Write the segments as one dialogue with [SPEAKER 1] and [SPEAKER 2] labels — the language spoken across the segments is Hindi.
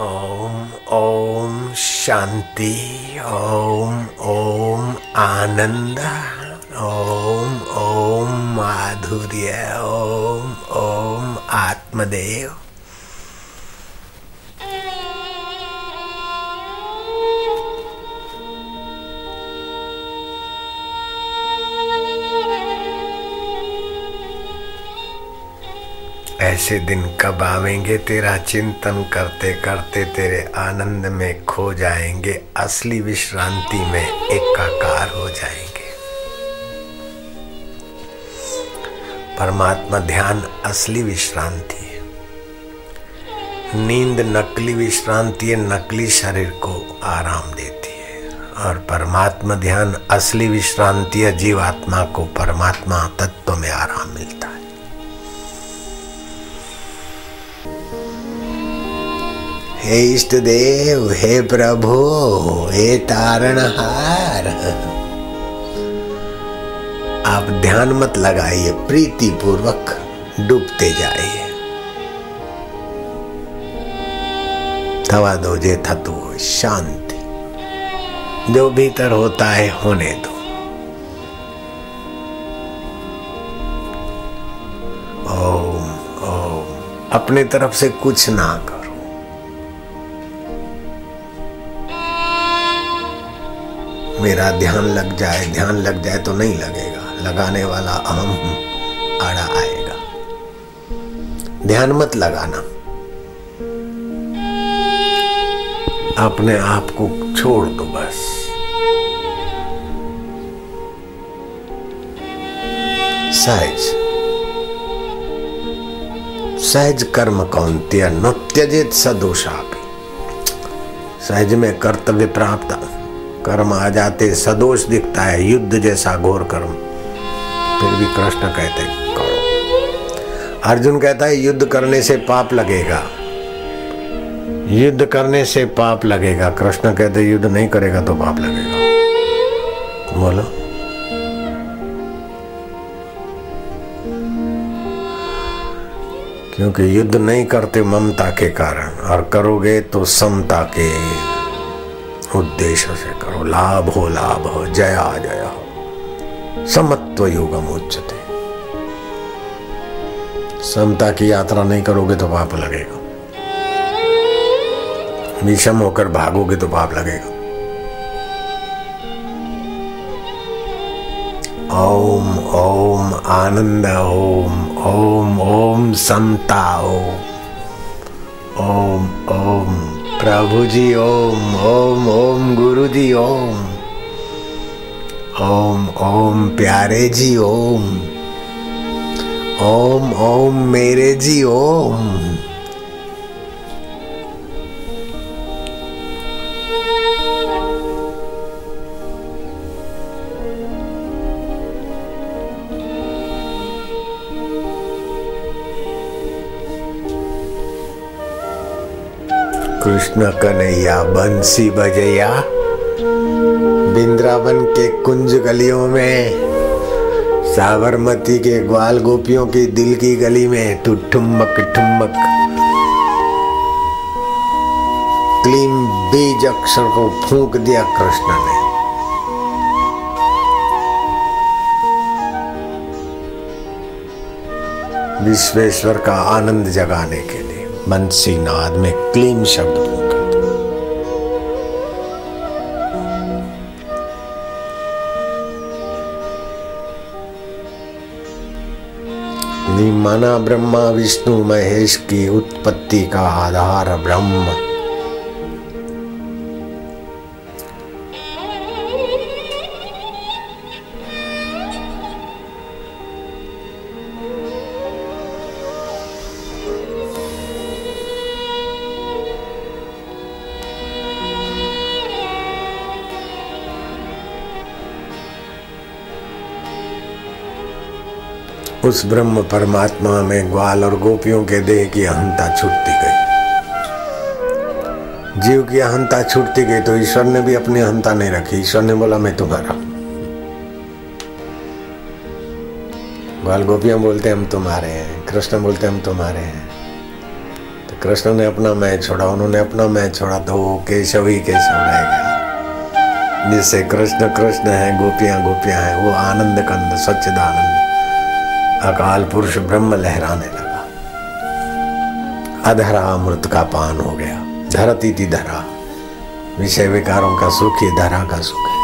[SPEAKER 1] ओम ओम शांति ओम ओम आनंद ओम ओम माधुर्य ओम ओम आत्मदेव ऐसे दिन कब आवेंगे? तेरा चिंतन करते करते तेरे आनंद में खो जाएँगे। असली विश्रांति में एकाकार हो जाएँगे। परमात्मा, ध्यान असली विश्रांति है। नींद नकली विश्रांति है, नकली शरीर को आराम देती है। और परमात्मा, ध्यान असली विश्रांति है, जीवात्मा को परमात्मा तत्व में आराम मिलता है। हे इष्ट देव हे प्रभु, हे तारणहार। आप ध्यान मत लगाइए प्रीति पूर्वक डूबते जाइए। थवा दो जे थतु, शांति। जो भीतर होता है, होने दो। ओम ओम। अपने तरफ़ से कुछ ना मेरा ध्यान लग जाए, ध्यान लग जाए तो नहीं लगेगा। लगाने वाला अहम आड़ा आएगा। ध्यान मत लगाना। अपने आप को छोड़ दो बस। सहज। सहज कर्म कौन त्या नत्यजित सदोषा सहज में कर्तव्य प्राप्त। कर्म आ जाते, सदोष दिखता है, युद्ध जैसा घोर कर्म। फिर भी कृष्ण कहते, करो। अर्जुन कहता है, युद्ध करने से पाप लगेगा। युद्ध करने से पाप लगेगा। कृष्ण कहते, युद्ध नहीं करेगा तो पाप लगेगा। बोलो। क्योंकि युद्ध नहीं करते ममता के कारण, और करोगे तो समता के उद्देश्य से लाभ हो लाभ हो, जया जया हो। समत्व युगम उच्चते समता की यात्रा नहीं करोगे तो पाप लगेगा। विषम होकर भागोगे तो पाप लगेगा। ओम ओम, आनंद, ओम ओम ओम, समता, ओम। ओम ओम। प्रभु जी ओम ओम ओम गुरु जी ओम। ओम ओम प्यारे जी ओम। ओम ओम मेरे जी ओम। कृष्ण कन्हैया, बंसी बजैया। बिंद्रावन के कुंज गलियों में, साबरमती के ग्वाल गोपियों की दिल की गली में तू ठुमक ठुमक क्लीम बीज अक्षर को फूंक दिया कृष्ण ने। विश्वेश्वर का आनंद जगाने के बंसी नाद में क्लीम शब्द माना ब्रह्मा विष्णु महेश की उत्पत्ति का आधार ब्रह्म। उस ब्रह्म परमात्मा में ग्वाल और गोपियों के देह की अहंता छूटती गई। जीव की अहंता छूटती गई तो ईश्वर ने भी अपनी अहंता नहीं रखी। ईश्वर ने बोला, मैं तुम्हारा ग्वाल गोपियाँ बोलते, हम तुम्हारे हैं। कृष्ण बोलते, हम तुम्हारे हैं। तो कृष्ण ने अपना मैं छोड़ा, उन्होंने अपना मैच छोड़ा। तो वो केशव ही केशव रह गया। जिससे कृष्ण कृष्ण है, गोपियाँ गोपियाँ हैं। वो आनंद कंद सच्चिदानंद। अकाल पुरुष ब्रह्म लहराने लगा। अधरा अमृत का पान हो गया। धरती थी धरा। विषय विकारों का सुख ही धरा का सुख है।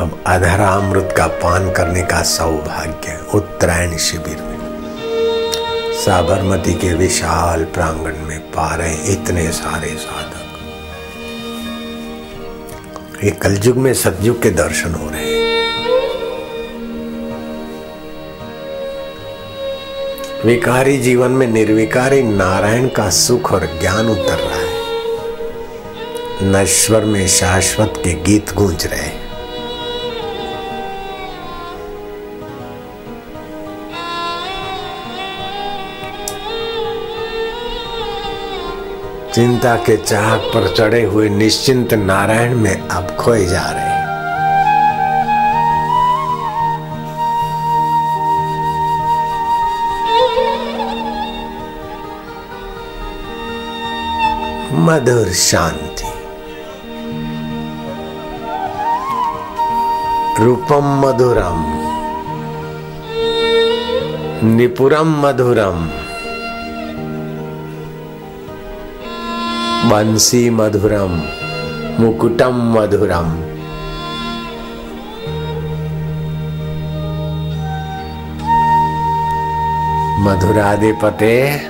[SPEAKER 1] अब अधरा अमृत का पान करने का सौभाग्य, उत्तरायण शिविर साबरमती के विशाल प्रांगण में पा रहे इतने सारे साधक। ये कलयुग में सतयुग के दर्शन हो रहे हैं। विकारी जीवन में निर्विकारी नारायण का सुख और ज्ञान उतर रहा है। नश्वर में शाश्वत के गीत गूंज रहे हैं। चिंता के चाक पर चढ़े हुए निश्चिंत नारायण में अब खोए जा रहे मधुर शांति। रूपम मधुरम, निपुरम मधुरम। बंसी मधुरम, मुकुटम मधुरम। मधुराधिपते,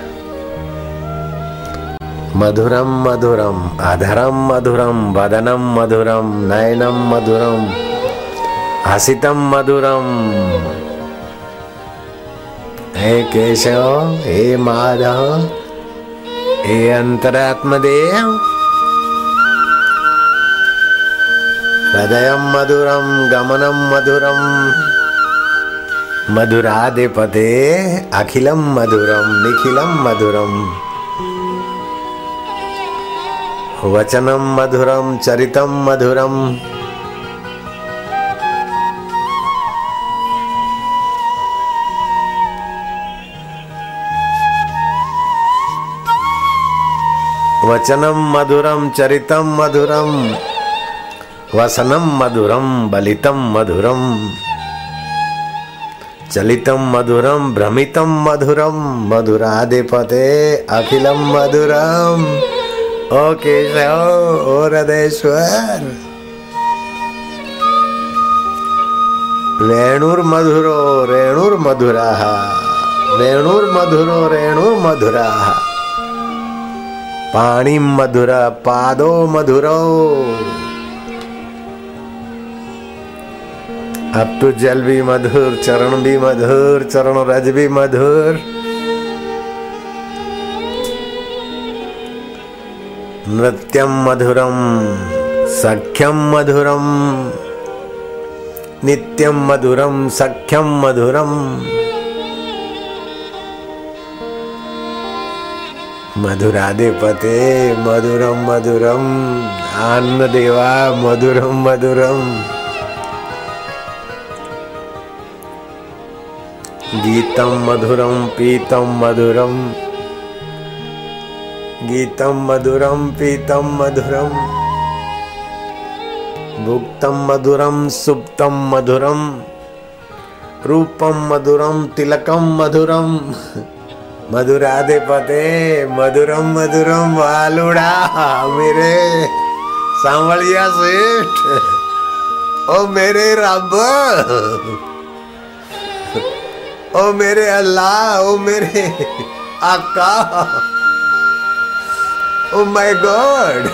[SPEAKER 1] मधुरम मधुरम, अधरम मधुरम, वदनम मधुरम, नयनम मधुरम, हसितम मधुरम। हे केशव, हे माधव हे अंतरात्मदेव हृदय मधुरम गमनम मधुरम मधुराधिपते अखिलम मधुरम निखिलम मधुरम वचनम मधुरम चरितम मधुरम वचनम मधुरम चरितम मधुरम वसनम मधुरम बलितम मधुरम चलितम मधुरम भ्रमितम मधुरम मधुराधिपते अखिलम मधुरम ओ केशव, ओ हृदयेश्वर। वेणुर्मधुरो रेणुर्मधुरा। वेणुर्मधुरो रेणुर्मधुरा। पाणी मधुर, पादो मधुरो। अब तो जल भी मधुर, चरण भी मधुर, चरण रज भी मधुर। नृत्यम मधुरम सख्यम मधुरम नित्यम मधुरम सख्यम मधुरम मधुराधिपते मधुरम मधुरम आन्न देवा मधुरम मधुरम गीतम मधुरम पीतम मधुरम गीतम मधुरम पीतम मधुरम भुक्तम मधुरम सुप्तम मधुरम रूपम मधुरम तिलकम मधुरम मधुराधिपते मधुरम मधुरम वालुड़ा, मेरे सांवलिया सेठ। ओ मेरे रब। ओ मेरे अल्लाह, ओ मेरे आका। ओ माय गॉड।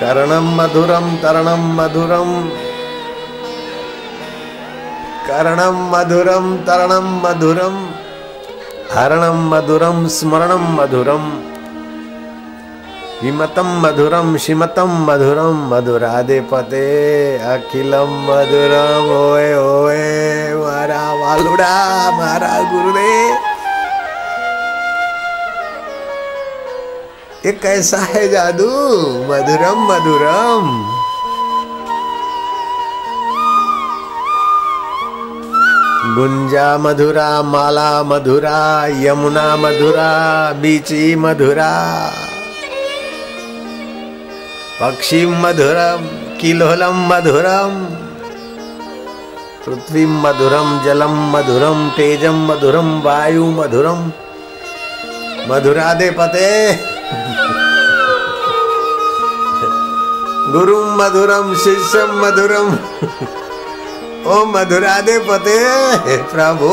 [SPEAKER 1] करणम मधुरम तरणम मधुरम करणम मधुरम तरणम मधुरम हरणम मधुरम स्मरणम मधुरम विमतम मधुरम श्रीमतम मधुरम मधुराधे पते अखिलम मधुरम ओए ओए मारा वालुड़ा महाराज गुरुदेव ये कैसा है जादू? मधुरम मधुरम। गुंजा मधुरा, माला मधुरा, यमुना मधुरा, बीची मधुरा। पक्षी मधुरम, किलोलम मधुरम। पृथ्वी मधुरम, जलम मधुरम, तेजम मधुरम, वायु मधुरम। मधुरा दे पते। गुरु मधुरम शिष्यम मधुरम ओ मधुरा दे पते प्रभु।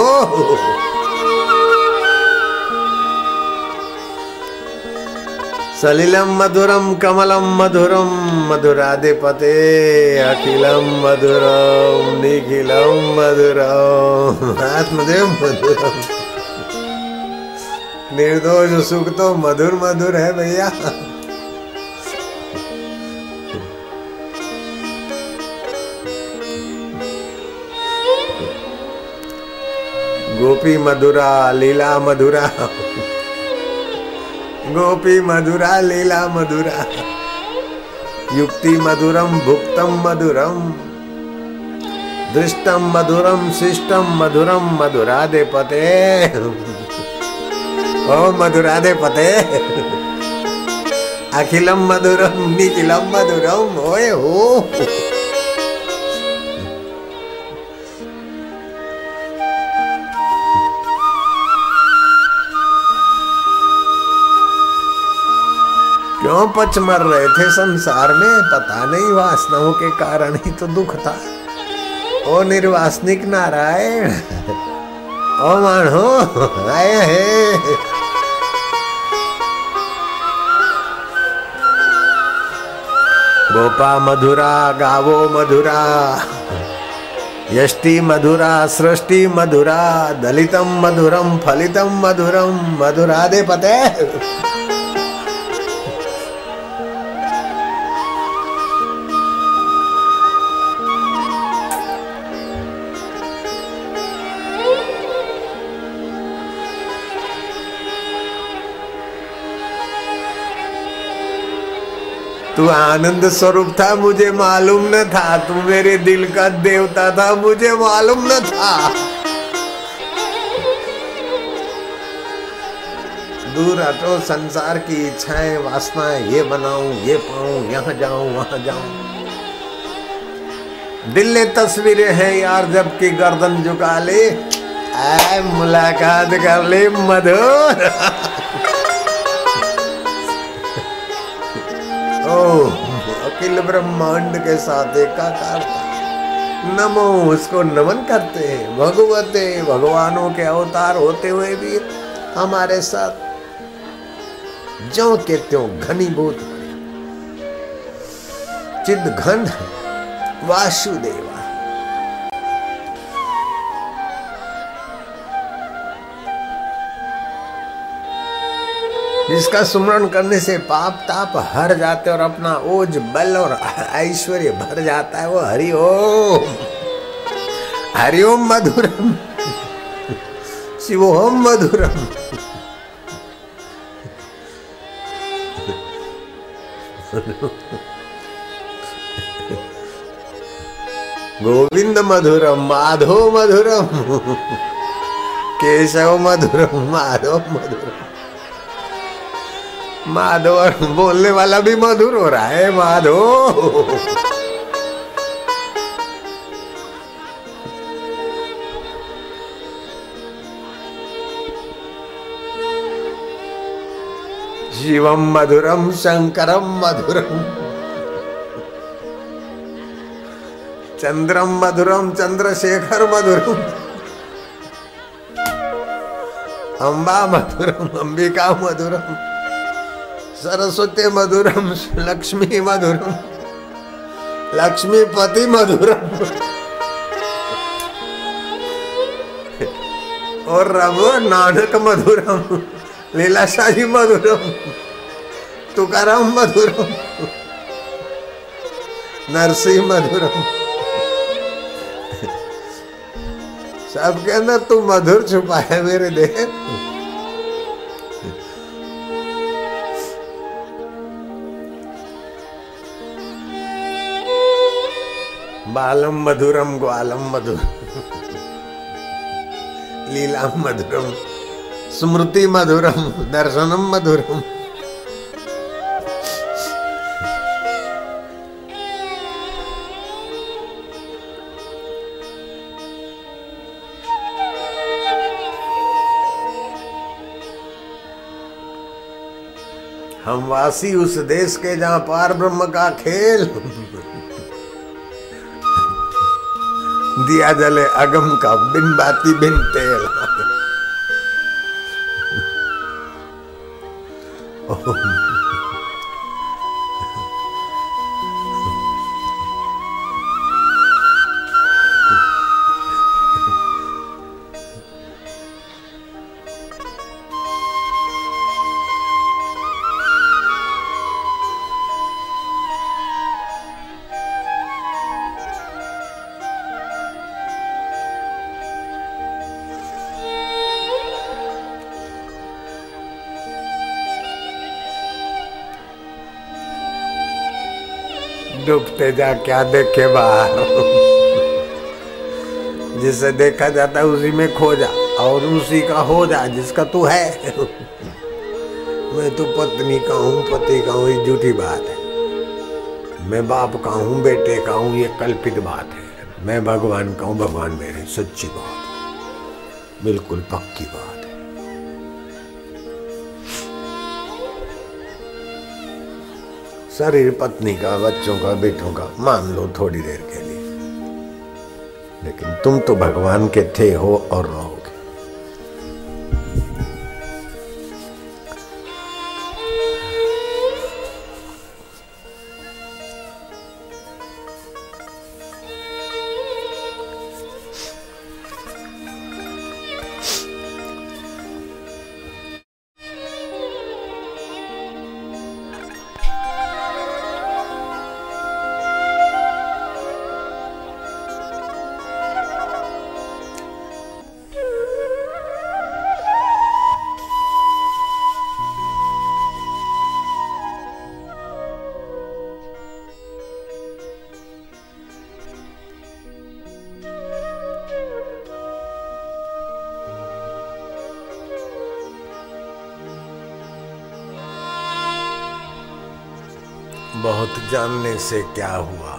[SPEAKER 1] सलिलम मधुरम कमलम मधुरम मधुराधिपते अखिलम मधुरम निखिलम मधुरम आत्मदेव मधुरम निर्दोष सुख तो मधुर मधुर है भैया। गोपी मधुरा, लीला मधुरा। गोपी मधुरा, लीला मधुरा। युक्ति मधुरम, भुक्तम मधुरम। दृष्टम मधुरम शिष्टम मधुरम मधुरा दे पते ओ मधुरा दे पते। अखिलम मधुरम निखिलम मधुरम ओए हो। क्यों पच मर रहे थे संसार में? पता नहीं, वासनाओं के कारण ही तो दुख था। ओ निर्वासनिक नारायण। ओ मानो, आए है। गोपा मधुरा, गावो मधुरा, यष्टि मधुरा, सृष्टि मधुरा दलितम मधुरम फलितम मधुरम मधुरा दे पते। तू आनंद स्वरूप था, मुझे मालूम न था। तू मेरे दिल का देवता था, मुझे मालूम न था। दूर हटो, संसार की इच्छाएँ, वासनाएँ, ये बनाऊँ, ये पाऊँ, यहाँ जाऊँ, वहाँ जाऊँ। दिल तस्वीरें हैं यार जब की गर्दन झुका ले। मुलाकात कर ले, मधुर। अखिल ब्रह्मांड के साथ एकाकार नमो उसको नमन करते हैं, भगवते, भगवानों के अवतार होते हुए भी हमारे साथ। जो के त्यों घनीभूत। चिद घन वासुदेव। जिसका सुमरण करने से पाप ताप हर जाते और अपना ओज, बल और ऐश्वर्य भर जाता है वो हरि हरिओम हरिओम मधुरम। शिवोम मधुरम। गोविंद मधुरम, माधव मधुरम। केशव मधुरम, माधव मधुरम। माधव बोलने वाला भी मधुर हो रहा है माधव शिवम मधुरम, शंकरम मधुरम। चंद्रम मधुरम, चंद्रशेखर मधुरम। अंबा मधुरम, अंबिका मधुरम। सरस्वती मधुरम, लक्ष्मी मधुरम लक्ष्मीपति मधुरम। और रब नानक मधुरम, लीलाशाही मधुरम, तुकाराम मधुरम नरसिंह मधुरम। सबके अंदर तू मधुर छुपा है मेरे देह। बालम मधुरम, ग्वालम मधुर लीला मधुरम, स्मृति मधुरम, दर्शनम मधुरम। हम वासी उस देश के जहाँ पार ब्रह्म का खेल। दिया जले अगम का बिन बाती बिन तेल डूबते जा क्या देखे बाहर। जिसे देखा जाता है उसी में खो जा, और उसी का हो जा, जिसका तू है। मैं तो पत्नी का हूँ, पति का हूँ, ये झूठी बात है। मैं बाप का हूँ, बेटे का हूँ, ये कल्पित बात है। मैं भगवान का हूँ, भगवान मेरे सच्ची बात बिल्कुल पक्की बात शरीर पत्नी का, बच्चों का, बेटों का, मान लो थोड़ी देर के लिए। लेकिन तुम तो भगवान के थे हो और रहोगे जानने से क्या हुआ?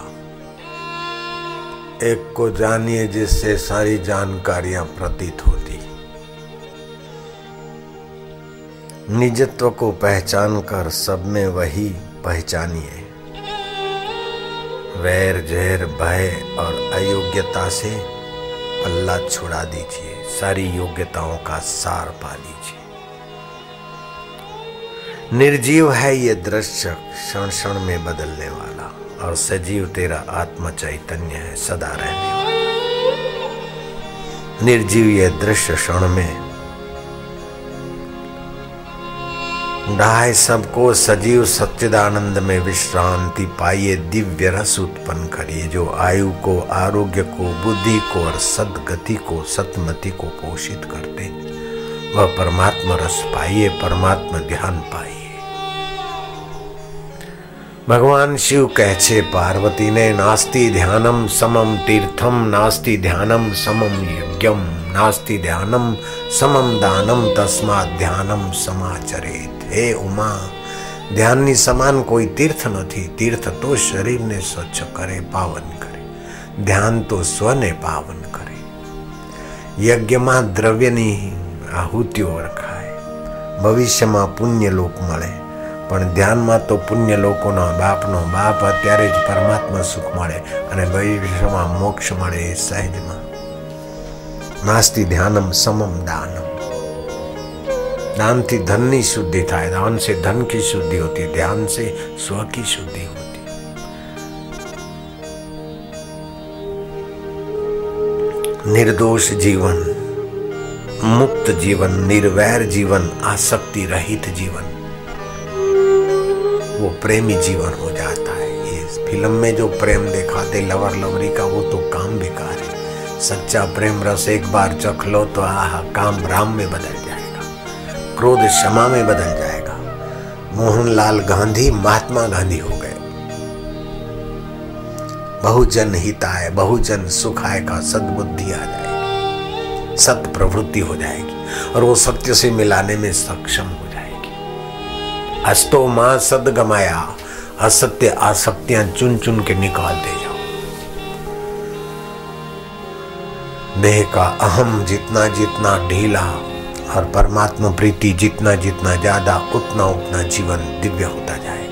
[SPEAKER 1] एक को जानिए जिससे सारी जानकारियाँ प्रतीत होती। निजत्व को पहचान कर सब में वही पहचानिए वैर, जहर, भय और अयोग्यता से पल्ला छुड़ा दीजिए, सारी योग्यताओं का सार पा लीजिए। निर्जीव है ये दृश्य क्षण क्षण में बदलने वाला, और सजीव तेरा आत्म चैतन्य है, सदा रहने वाला। निर्जीव ये दृश्य क्षण में ढाए सबको सजीव सच्चिदानंद में विश्रांति पाइए, दिव्य रस उत्पन्न करिए, जो आयु को, आरोग्य को, बुद्धि को और सदगति को, सतमति को पोषित करते वह परमात्मा रस पाइए परमात्मा ध्यान पाइए ભગવાન શિવ કહે છે પાર્વતીને નાસ્તિ ધ્યાનમ સમમ તીર્થમ નાસ્તિ ધ્યાનમ સમમ યજ્ઞમ નાસ્તિ ધ્યાનમ સમમ દાનમ તસ્માત ધ્યાનમ સમાચરેત હે ઉમા ધ્યાનની સમાન કોઈ તીર્થ નથી તીર્થ તો શરીરને સ્વચ્છ કરે પાવન કરે ધ્યાન તો સ્વને પાવન કરે યજ્ઞમાં દ્રવ્યની આહુતિઓ રખાય ભવિષ્યમાં પુણ્ય લોક મળે પણ ધ્યાનમાં તો પુણ્ય લોકોનો બાપનો બાપ અત્યારે જ પરમાત્મા સુખ મળે અને ભવિષ્યમાં મોક્ષ મળે એ સહેજમાં નાસ્તિ ધ્યાનમ સમમ દાનમ दान થી ધનની શુદ્ધિ થાય દાન से धन की शुद्धि होती ध्यान से स्व की शुद्धि होती निर्दोष जीवन मुक्त जीवन, निर्वैर जीवन, आसक्ति रहित जीवन। वो प्रेमी जीवन हो जाता है। ये फ़िल्म में जो प्रेम दिखाते लवर लवरी का, वो तो काम बेकार है। सच्चा प्रेम रस एक बार चख लो तो आह, काम राम में बदल जाएगा। क्रोध क्षमा में बदल जाएगा। मोहनलाल गांधी, महात्मा गांधी हो गए। बहुजन हिताय बहुजन सुखाय का सद्बुद्धि आ जाएगी सत्य प्रवृत्ति हो जाएगी और वो सत्य से मिलाने में सक्षम हो जाएगी। अस्तो माँ सद गमाया असत्य आसक्तियाँ चुन चुन के निकाल दे जाओ। देह का अहम जितना जितना ढीला और परमात्मा प्रीति जितना जितना ज़्यादा, उतना उतना जीवन दिव्य होता जाए